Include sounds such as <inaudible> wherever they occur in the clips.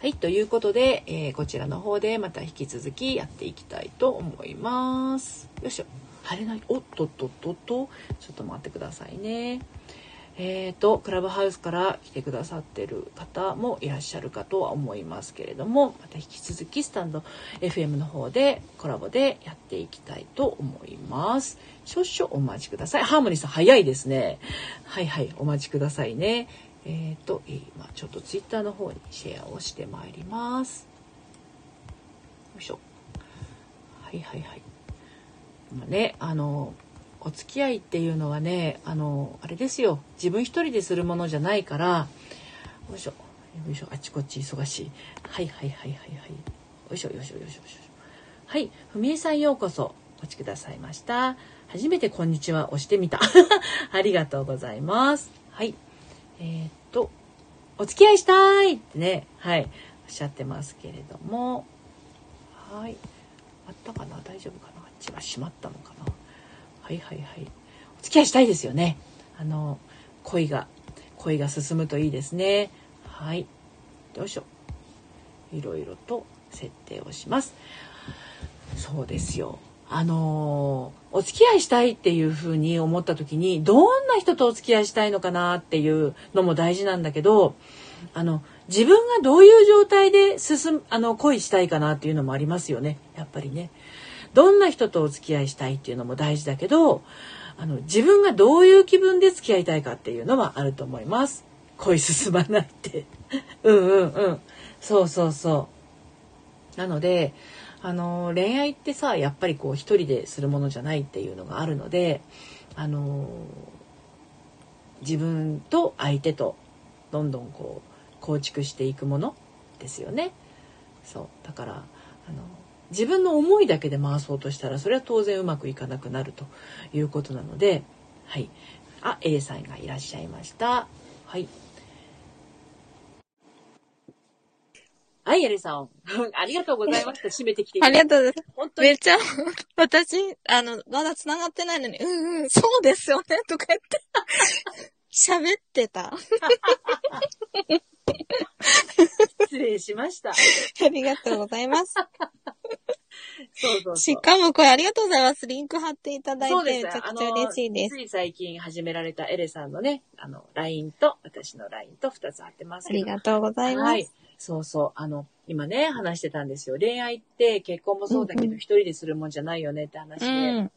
はい、ということで、えーこちらの方でまた引き続きやっていきたいと思います。よいしょ。晴れない。おっとっとっとっと。ちょっと待ってくださいね。えーと、クラブハウスから来てくださってる方もいらっしゃるかとは思いますけれども、また引き続きスタンド FM の方でコラボでやっていきたいと思います。少々お待ちください。ハーモニーさん早いですね。はいはい、お待ちくださいね。えーと、今ちょっとツイッターの方にシェアをしてまいります。よいしょ。はいはいはい。まあね、あの、お付き合いっていうのはね、あの、あれですよ。自分一人でするものじゃないから、よいしょ。よいしょ。あちこち忙しい。はいはいはいはいはい。よいしょよいしょよいしょよいしょ。はい。ふみえさんようこそお越しくださいました。初めてこんにちは押してみた。<laughs> ありがとうございます。はい。えーっと、お付き合いしたいってね、はい、おっしゃってますけれども、はい。あったかな？大丈夫かな？あっちは閉まったのかな？はいはいはい。お付き合いしたいですよね。あの、恋が、恋が進むといいですね。はい。よいしょ。いろいろと設定をします。そうですよ。あのお付き合いしたいっていうふうに思った時にどんな人とお付き合いしたいのかなっていうのも大事なんだけどあの自分がどういう状態で進むあの恋したいかなっていうのもありますよねやっぱりね。どんな人とお付き合いしたいっていうのも大事だけどあの自分がどういう気分で付き合いたいかっていうのはあると思います。恋進まないって。<laughs> うんうんうん。そうそうそう。なのであの恋愛ってさやっぱりこう一人でするものじゃないっていうのがあるのであの自分と相手とどんどんこう構築していくものですよね。そう。だからあの自分の思いだけで回そうとしたらそれは当然うまくいかなくなるということなのではい。あ A さんがいらっしゃいました。はい。はい、エレさん。<laughs> ありがとうございました。締めてきてありがとうございます。本当にめっちゃ、<laughs> 私、あの、まだ繋がってないのに、うんうん、そうですよね、とか言って、<laughs> 喋ってた。失礼しました。ありがとうございます。そうそう。しかもこれありがとうございます。リンク貼っていただいて、めちゃくちゃ嬉しいです。つい最近始められたエレさんのね、あの、LINE と、私の LINE と2つ貼ってますあ。りがとうございます。はい。そうそう。あの、今ね、話してたんですよ。恋愛って結婚もそうだけど、うんうん一人でするもんじゃないよねって話うで、ん。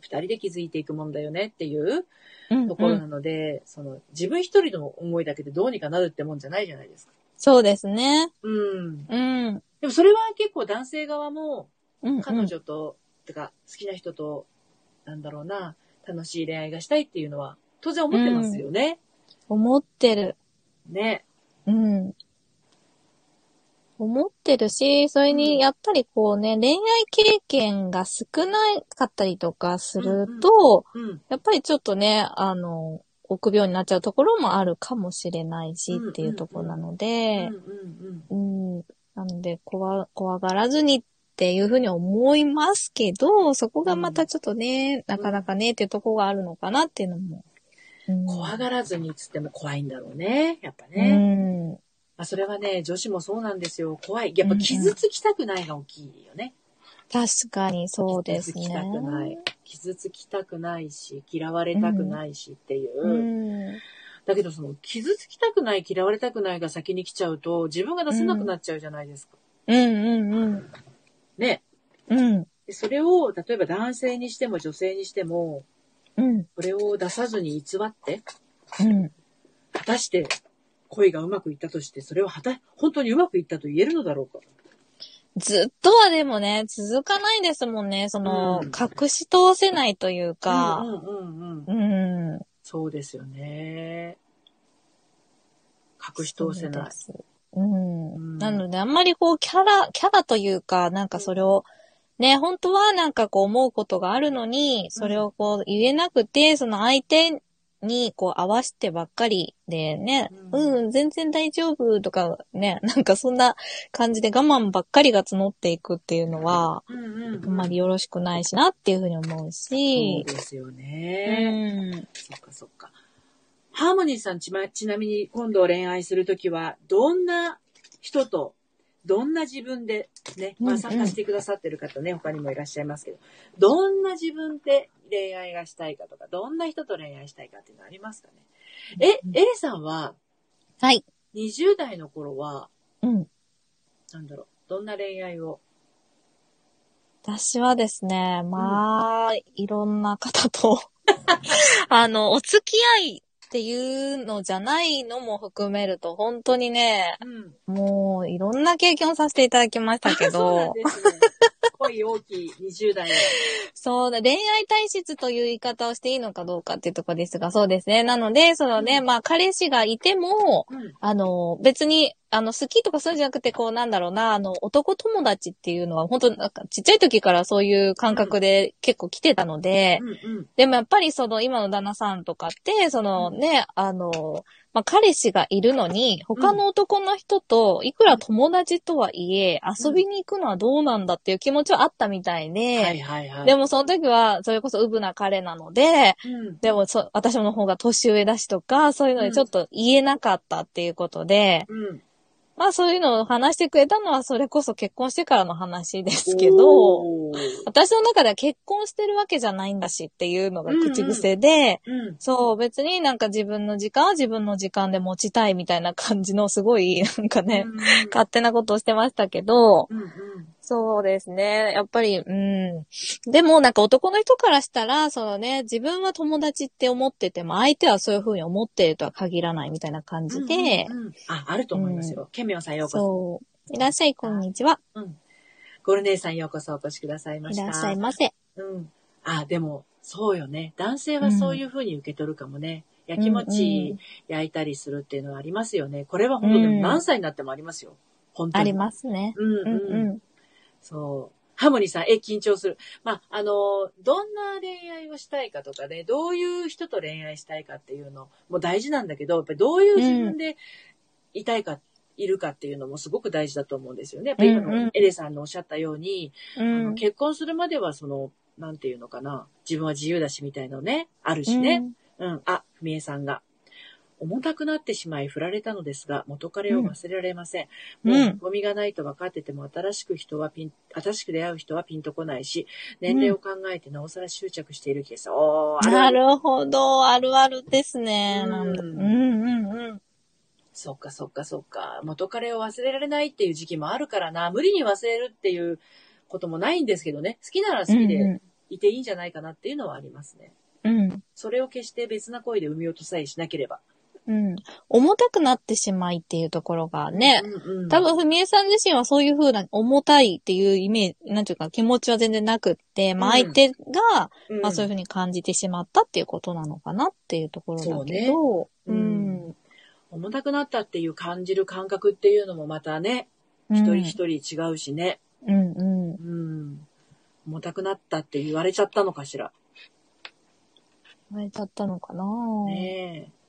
二人で気づいていくもんだよねっていううんところなうん、ので、その、自分一人の思いだけでどうにかなるってもんじゃないじゃないですか。そうですね。うん。うん。でもそれは結構男性側も、うん、うん。彼女と、てか、好きな人と、なんだろうな、楽しい恋愛がしたいっていうのは、当然思ってますよね。思ってる。ね。うん。思ってるし、それうんにやっぱりこうね、恋愛経験が少なかったりとかすると、うん。やっぱりちょっとね、あの、臆病になっちゃうところもあるかもしれないしうんっていうところなのうんで、うんうん。うん、なので怖、怖がらずにっていうふうに思いますけど、そこがまたちょっとね、なかなかねっていうところがあるのかなっていうのも。うん怖がらずにっつっても怖いんだろうね。やっぱうね。あ、それはね、女子もそうなんですよ。怖い。やっぱ傷つきたくないが大きいよね。確かにそうですね。傷つきたくない。傷つきたくないし、嫌われたくないしっていう。うん。だけどその、傷つきたくない、嫌われたくないが先に来ちゃうと、自分が出せなくなっちゃうじゃないですか。うんうんうん。ね。うん。でそれを、例えば男性にしても女性にしても、うん。これを出さずに偽って、うん。果たして恋がうまくいったとして、それをはた、本当にうまくいったと言えるのだろうか。ずっとはでもね、続かないですもんね。その、うん隠し通せないといううか。んうんうんうん。うん。そうですよね。隠し通せない。そうです。うん。うんなので、あんまりこう、キャラ、キャラというか、なんかそれを、ね、本当はなんかこう思うことがあるのに、それをこう言えなくて、その相手にこう合わせてばっかりでね、ううん、全然大丈夫とかね、<laughs> なんかそんな感じで我慢ばっかりが募っていくっていうのは、うんうんうんあんまりよろしくないしなっていうふうに思うそうし、ですようね。ん。そっかそっか。ハーモニーさんち,、ま、ちなみに今度恋愛するときは、どんな人と、どんな自分でね、まあうんうん参加してくださってる方ね、他にもいらっしゃいますけど、どんな自分で恋愛がしたいかとか、どんな人と恋愛したいかっていうのありますかね？え、エレさんは、はい。20代の頃は、うん。なんだろう、どんな恋愛を？私はですね、まあ、いろんな方と、<laughs> あの、お付き合いっていうのじゃないのも含めると、本当にね、うん。もう、いろんな経験をさせていただきましたけど。<laughs> 恋大きい20代の。そうだ、恋愛体質という言い方をしていいのかどうかっていうところですが、そうですね。なので、そのね、うんまあ、彼氏がいても、うん。あの、別に、あの、好きとかそういうんじゃなくて、こう、なんだろうな、あの、男友達っていうのは、本当なんか、ちっちゃい時からそういう感覚で結構来てたので、うんうん。でもやっぱりその、今の旦那さんとかって、そのね、あの、まあ、彼氏がいるのに、他の男の人と、いくら友達とはいえ、遊びに行くのはどうなんだっていう気持ちはあったみたいで、はいはいはい。でもその時は、それこそウブな彼なので、うん。でもそ、私の方が年上だしとか、そういうのでちょっと言えなかったっていうことで、うん。まあそういうのを話してくれたのはそれこそ結婚してからの話ですけど、私の中では結婚してるわけじゃないんだしっていうのが口癖で、うん。そう、別になんか自分の時間は自分の時間で持ちたいみたいな感じのすごいなんかね、うん勝手なことをしてましたけど、うんうん。そうですね。やっぱり、うん。でも、なんか男の人からしたら、そのね、自分は友達って思ってても、相手はそういう風に思っているとは限らないみたいな感じで、うんうんうんあ、あると思いますよ。ケミオンさんようこそ。そう。いらっしゃい、こんにちは。うん。ゴルネーさんようこそお越しくださいました。いらっしゃいませ。うん。あ、でも、そうよね。男性はそういうふうに受け取るかもね。やきもち焼いたりするっていうのはありますよね。これは本当にうん何歳になってもありますよ。本当に。ありますね。うんうんうん。うん。そう。ハモニーさん、え、緊張する。まあ、あの、どんな恋愛をしたいかとかね、どういう人と恋愛したいかっていうのも大事なんだけど、やっぱりどういう自分でいたいか、いるかっていうのもすごく大事だと思うんですよね。やっぱり今うんうんのエレさんのおっしゃったように、うあのん。結婚するまではその、なんていうのかな、自分は自由だしみたいなのね、あるしね。うん、あ、ふみえさんが。重たくなってしまい振られたのですが、元彼を忘れられません。うんもう、ゴミがないと分かってても、新しく人はピン、新しく出会う人はピンとこないし、年齢を考えてなおさら執着しているケース。おー、あなるほど。あるあるですね。うんうんうんうん。そっかそっかそっか。元彼を忘れられないっていう時期もあるからな。無理に忘れるっていうこともないんですけどね。好きなら好きでういていいんじゃないかなっていうのはありますね。んうん。それを決して別な恋で産み落とさえしなければ。うん。重たくなってしまいっていうところがね、うんうん、多分、ふみえさん自身はそういう風な重たいっていうイメージ、なんていうか気持ちは全然なくって、まあうん相手が、うん、まあそういう風に感じてしまったっていうことなのかなっていうところだけど、そうねううんん。重たくなったっていう感じる感覚っていうのもまたね、うん一人一人違うしね。うんうん。うん。重たくなったって言われちゃったのかしら。言われちゃったのかなねえ。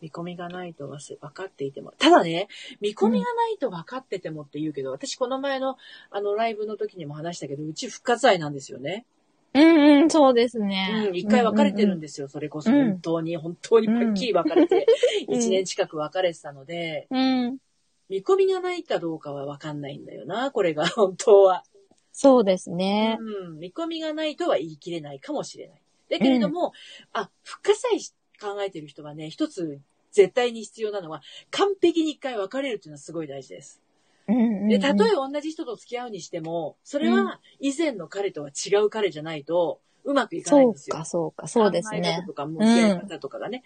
見込みがないと分かっていても。ただね、見込みがないと分かっててもって言うけど、私この前のあのライブの時にも話したけど、うち復活愛なんですよね。うんうん、そうですね。うん、一回別れてるんでですよ、それこそ。うん本当に、本当にパッキリ別れて、<laughs> うん一年近く別れてたので、うん。見込みがないかどうかは分かんないんだよな、これが、<laughs> 本当は。そうですね。うん、見込みがないとは言い切れないかもしれない。だけれども、あ、復活さえ考えてる人はね、一つ絶対に必要なのは、完璧に一回別れるっていうのはすごい大事です。うんうんうんで、たとえ同じ人と付き合うにしても、それは以前の彼とは違う彼じゃないと、うまくいかないんですよ。そうか、そうか、そうですね考え方。とか、向き合い方とかがね。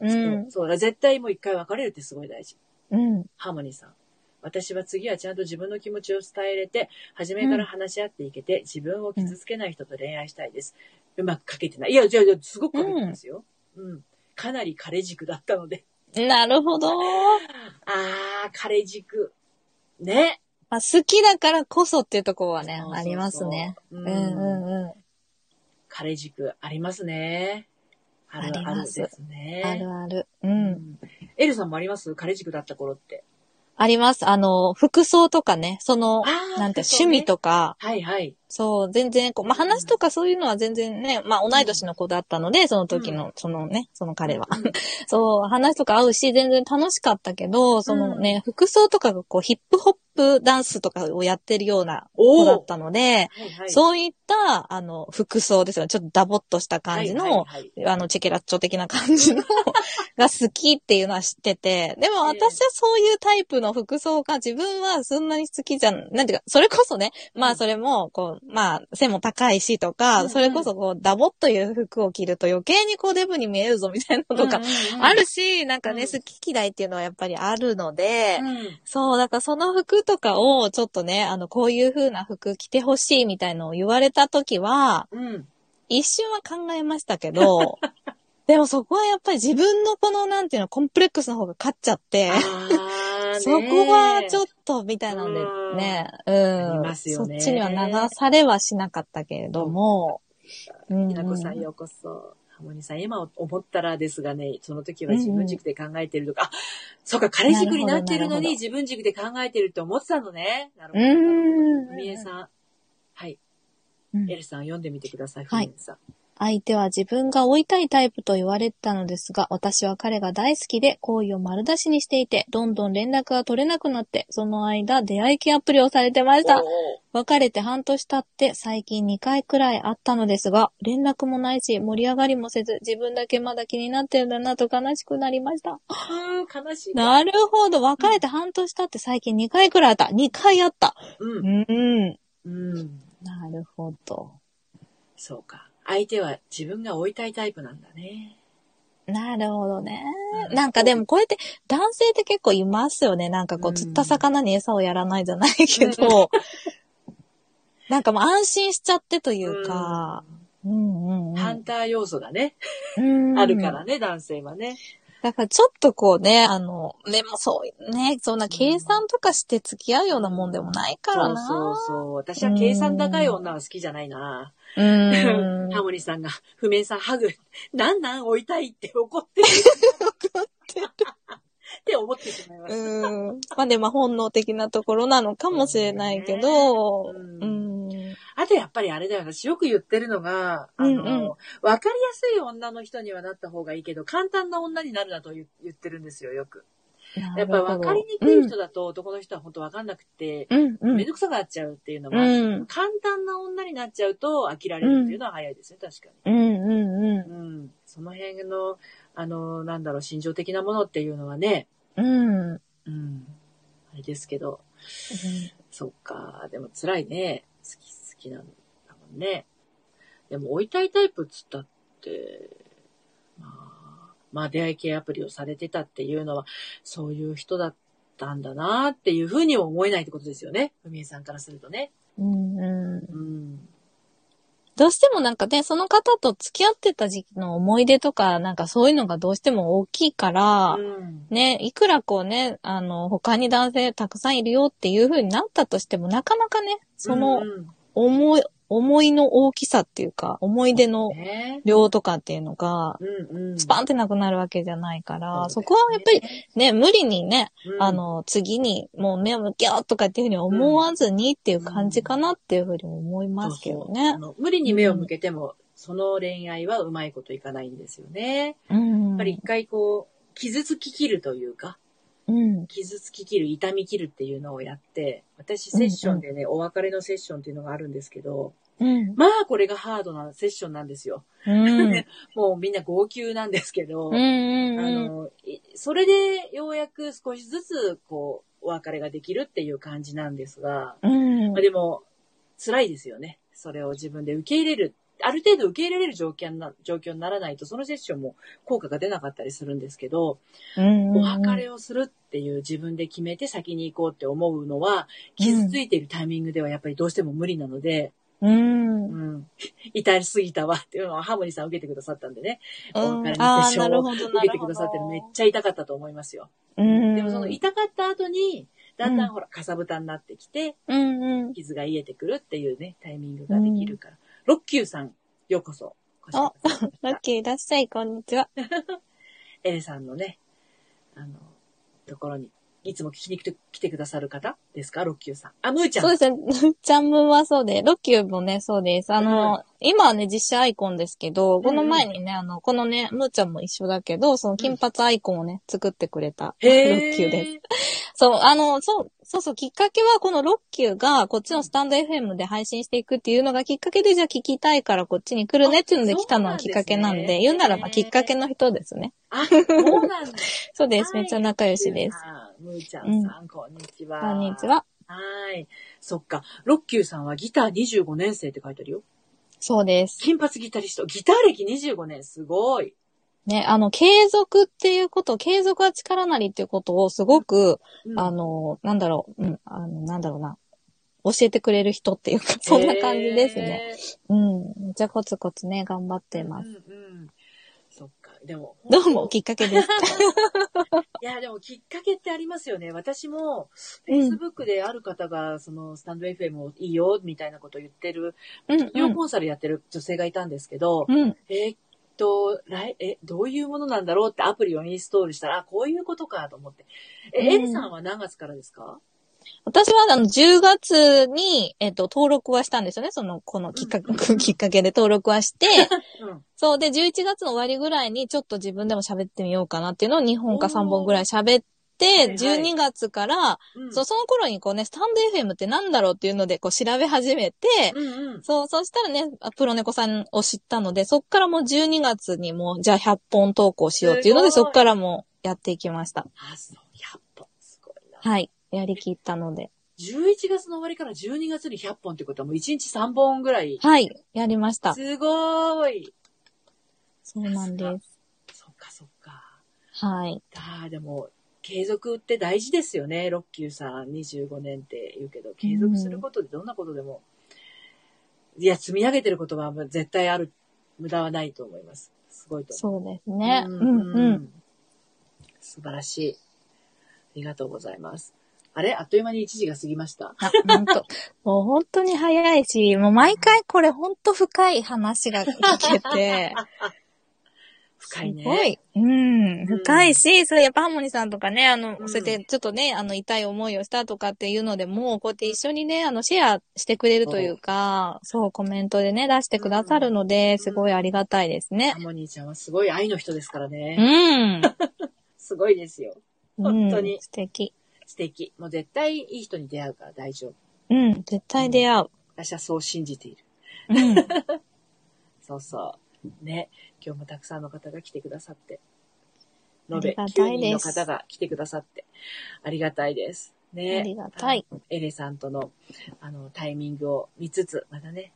うん。そうだ、絶対もう一回別れるってすごい大事。うん。ハーモニーさん。私は次はちゃんと自分の気持ちを伝えれて、初めから話し合っていけて、自分を傷つけない人と恋愛したいです。うまく書けてない。いや、じゃあ、じゃあすごく書けてますよ。うん。かなり彼軸だったので。なるほど。あー、彼軸。ね。まあ、好きだからこそっていうところはねそうそう、そうありますね。ううんんうんうん。彼軸ありますね。あるありますあるですね。あるある。う。うんん。エルさんもあります？彼軸だった頃って。あります。あの、服装とかね、その、なんて、ね趣味とか、はいはい。そう、全然、こう、まあ、話とかそういうのは全然ね、まあ、同い年の子だったので、その時の、そのね、その彼は。<laughs> そう、話とか合うし、全然楽しかったけど、そのね、服装とかがこう、ヒップホップダンスとかをやってるような子だったので、はいはい、そういった、あの、服装ですよね。ちょっとダボっとした感じの、はいはいはいあの、チェケラッチョ的な感じの <laughs> が好きっていうのは知ってて、でも私はそういうタイプの服装が自分はそんなに好きじゃん、なんていうか、それこそね、まあそれも、こう、まあ背も高いしとか、うんうん。それこそこう、ダボっという服を着ると余計にこうデブに見えるぞみたいなのとか、あるし、なんかね、うん。好き嫌いっていうのはやっぱりあるので、うん。うんそう、だからその服とかをちょっとね、あの、こういう風な服着てほしいみたいのを言われたときは、うん。一瞬は考えましたけど、<laughs> でもそこはやっぱり自分のこの、なんていうの、コンプレックスの方が勝っちゃって、ねそこはちょっと、みたいなんでね、うん。ありますよねそっちには流されはしなかったけれども、うんひなこさんようこそ。ハモニさん、今思ったらですがね、その時は自分軸で考えてるとか、あ、そうか、彼軸になってるのに自分軸で考えてるって思ってたのね。なるほうど。ん。みえさん。はい。うんエルさん読んでみてください。はいふみえさん。相手は自分が追いたいタイプと言われてたのですが、私は彼が大好きで好意を丸出しにしていて、どんどん連絡が取れなくなって、その間出会い系アプリをされてました。お別れて半年経って最近2回くらい会ったのですが、連絡もないし盛り上がりもせず、自分だけまだ気になってるんだなと悲しくなりました。ーうー悲しい。なるほど。別れて半年経って最近2回くらい会った。2回会った。うん。うん。うん。なるほど。そうか。相手は自分が追いたいタイプなんだね。なるほどね。うんなんかでもこうやって男性って結構いますよね。なんかこううん釣った魚に餌をやらないじゃないけど、<laughs> なんかもう安心しちゃってというか、うんうんうん。ハンター要素がね、うんあるからね、男性はね。だからちょっとこうね、あの、でもそうね、そんな計算とかして付き合うようなもんでもないからな。そうそうそう。私は計算高い女は好きじゃないな。うーん。ハモニさんが、不明さんハグ、なんなん追いたいって怒ってる。怒ってる。って思ってしまいました。うん。まあでも本能的なところなのかもしれないけど、ううんん。あとやっぱりあれだよ、私よく言ってるのが、あの、うんうんわかりやすい女の人にはなった方がいいけど、簡単な女になるなと言言ってるんですよ、よく。やっぱりわかりにくい人だと男の人は本当わかんなくて、うん、うん。めんどくさくなっちゃうっていうのは、うん。簡単な女になっちゃうと飽きられるっていうのは早いですね、確かに。うん、うん、うん。うん。その辺の、あの、なんだろう、心情的なものっていうのはね、うん。うん。あれですけど、そっか、でも辛いね。好き、好きなんだもんね。でも追いたいタイプっつったって、まあ、まあ出会い系アプリをされてたっていうのは、そういう人だったんだなっていうふうにも思えないってことですよね。ふみえさんからするとね。うん、うん。うん。どうしてもなんかね、その方と付き合ってた時期の思い出とか、なんかそういうのがどうしても大きいから、うん。ね、いくらこうね、あの、他に男性たくさんいるよっていう風になったとしても、なかなかね、そのうん思い、思いの大きさっていうか、思い出のね量とかっていうのが。スパンってなくなるわけじゃないから、そこはやっぱりね、無理にね、うんあの、次にもう目を向けようとかっていうふうに思わずにっていう感じかなっていうふうに思いますけどね無理に目を向けても、その恋愛はうまいこといかないんですよね。うん。やっぱり一回こう、傷つききるというか、うん。傷つききる、痛みきるっていうのをやって、私セッションでね、お別れのセッションっていうのがあるんですけど、うん。まあこれがハードなセッションなんですよ。うん。<laughs> もうみんな号泣なんですけど、うん。うん。あの、いそれでようやく少しずつこう、お別れができるっていう感じなんですが、うんまあ、。でも、辛いですよね。それを自分で受け入れる。ある程度受け入れれる状況な状況にならないと、そのセッションも効果が出なかったりするんですけど、うん。お別れをするっていう自分で決めて先に行こうって思うのは、傷ついているタイミングではやっぱりどうしても無理なので、うん。うん。痛すぎたわっていうのはハーモニーさん受けてくださったんでね。うんお別れのセッションを。受けてくださってるのめっちゃ痛かったと思いますよ。うん。でもその痛かった後に、だんだんほら、かさぶたになってきて、うんうん。傷が癒えてくるっていうね、タイミングができるから。ロッキューさん、ようこそ。ご紹介させていただきましたラッキーいらっしゃい、こんにちは。<laughs> エレさんのね、あの、ところにいつも聞きに来てくださる方ですか？ロッキューさん。あ、ムーちゃん。そうですね。ジャムはそうで、ロッキューもね、そうです。あの、今はね、実写アイコンですけど、この前にね、あの、このね、ムーちゃんも一緒だけど、その金髪アイコンをね、作ってくれたロへッキューです。そう、あの、そう、そうそう、きっかけはこのロッキューがこっちのスタンド FM で配信していくっていうのがきっかけで、じゃあ聞きたいからこっちに来るねっていうので来たのがきっかけなんで、んですね言うならばきっかけの人ですね。あ、そうなんだ。<laughs> そうです。はいめっちゃ仲良しです。。ムーちゃんさん、こんにちは。こんにち。は。はい。そっか。ロッキューさんはギター25年生って書いてあるよ。そうです。金髪ギタリスト。ギター歴25年。すごい。ね、あの、継続っていうこと、継続は力なりっていうことをすごく、うんあの、なんだろう、うん、あの、なんだろうな。教えてくれる人っていうか、そんな感じですね。。うん。めっちゃコツコツね、頑張ってます。うんうん。そっか。でも、どうも、きっかけです。<laughs> いや、でもきっかけってありますよね。私も、うん Facebook である方が、その、スタンド FM をいいよ、みたいなことを言ってる、うん、うん。医療コンサルやってる女性がいたんですけど、うん。えーっと、来、え、どういうものなんだろうってアプリをインストールしたら、あ、こういうことかと思って。え、うんエリさんは何月からですか？私は、あの、10月に、えっと、登録はしたんですよね。その、このきっかけ、きっかけで登録はして、<laughs> うん。そう。で、11月の終わりぐらいに、ちょっと自分でも喋ってみようかなっていうのを2本か3本ぐらい喋っ12月から、うん。そう、その頃にこうね、スタンド FM ってなんだろうっていうので、こう調べ始めて、うんうん。そう、そしたらね、あプロネコさんを知ったので、そっからもう12月にもう、じゃあ100本投稿しようっていうので、そっからもうやっていきました。あ、そう、100本。すごいな。はい。やりきったので。11月の終わりから12月に100本ってことはもう1日3本ぐらい。はい。やりました。すごーい。そうなんです。そっかそっか。はい。ああ、でも、継続って大事ですよね。ロッキューさん25年って言うけど、継続することでどんなことでも、いや、積み上げてることは絶対ある、無駄はないと思います。すごいと思う。そうですね。ううんんうん。素晴らしい。ありがとうございます。あれ？あっという間に1時が過ぎました。あ、ほんと。<laughs> もう本当に早いし、もう毎回これ本当深い話が聞けて。<laughs> 深いね。すごい。うん。深いし、それやっぱハーモニーさんとかね、あの、うんそうやってちょっとね、あの、痛い思いをしたとかっていうのでも、こうやって一緒にね、あの、シェアしてくれるというか、そう、コメントでね、出してくださるので、すごいありがたいですねハ。モニーちゃんはすごい愛の人ですからうね。ん。<laughs> すごいですよ。本当にうん素敵。素敵。もう絶対いい人に出会うから大丈夫。うん。絶対出会う。私はそう信じている。うん。<laughs> そうそう。ね。今日もたくさんの方が来てくださって。延あべりがたい9人の方が来てくださって。ありがたいです。ね。ありがたい。エレさんとの、あの、タイミングを見つつ、またね。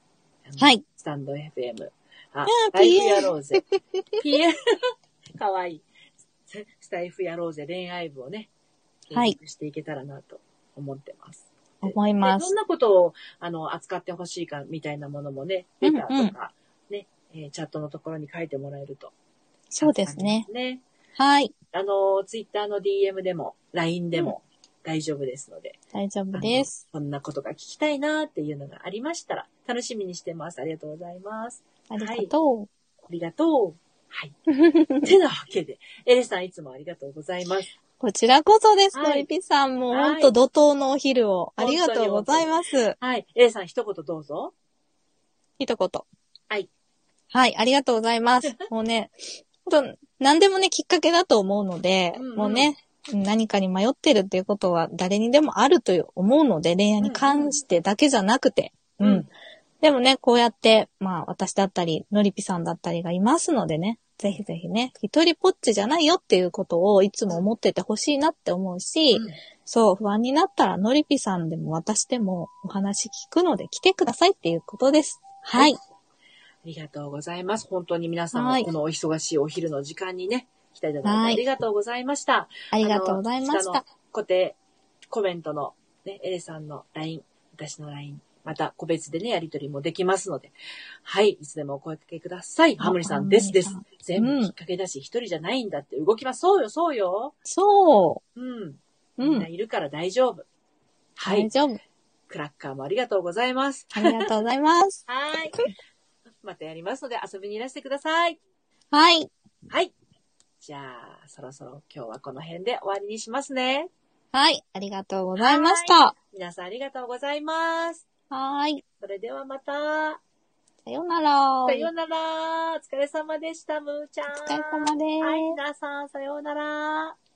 はい。スタンド FM。ああ、スタイフやろうぜ。PN。<laughs> かわいい。ススタイフやろうぜ恋愛部をね、はい継続していけたらなと思ってます。思いますでどんなことを、あの、扱ってほしいかみたいなものもね、レターとか、ね、えーチャットのところに書いてもらえると。そうですね。ね。はい。あの、ツイッターの DM でも、LINE でも大丈夫ですので。大丈夫です。こんなことが聞きたいなっていうのがありましたら、楽しみにしてます。ありがとうございます。ありがとありがとう。はい。<laughs> てなわけで、エレさんいつもありがとうございます。う。こちらこそです。はいのりぴさんもはいほんと怒涛のお昼をありがとうございます。はい。エレさん一言どうぞ。一言。はい。はい、ありがとうございます。<laughs> もうね、ほんと、何でもね、きっかけだと思うので、うんうんもうね、何かに迷ってるっていうことは誰にでもあると思うので、恋愛に関してだけじゃなくて、うん。うんでもね、こうやって、まあ、私だったり、のりぴさんだったりがいますのでね、ぜひぜひね、一人ぽっちじゃないよっていうことをいつも思っててほしいなって思うし、うんそう、不安になったら、のりぴさんでも私でもお話聞くので来てくださいっていうことです。はい。ありがとうございます。本当に皆さんはいもこのお忙しいお昼の時間にね、来ていただいてはいありがとうございました。ありがとうございました。固定コメントのね、エレさんの LINE、私の LINE、また個別でね、やりとりもできますので、はい、いつでもお声かけください。ハモリさんですです。全部きっかけだし、一人じゃないんだって動きます。そうよ、そうよ。そうん。う。んんないるから大丈夫。はい。大丈夫。クラッカーもありがとうございます。ありがとうございます。<laughs> はい。またやりますので遊びにいらしてください。はい。はい。じゃあ、そろそろ今日はこの辺で終わりにしますね。はい、ありがとうございました。皆さんありがとうございます。はーい。それではまた。さようなら。さようなら。お疲れ様でした、むーちゃん。お疲れ様ですはい、皆さん、さようなら。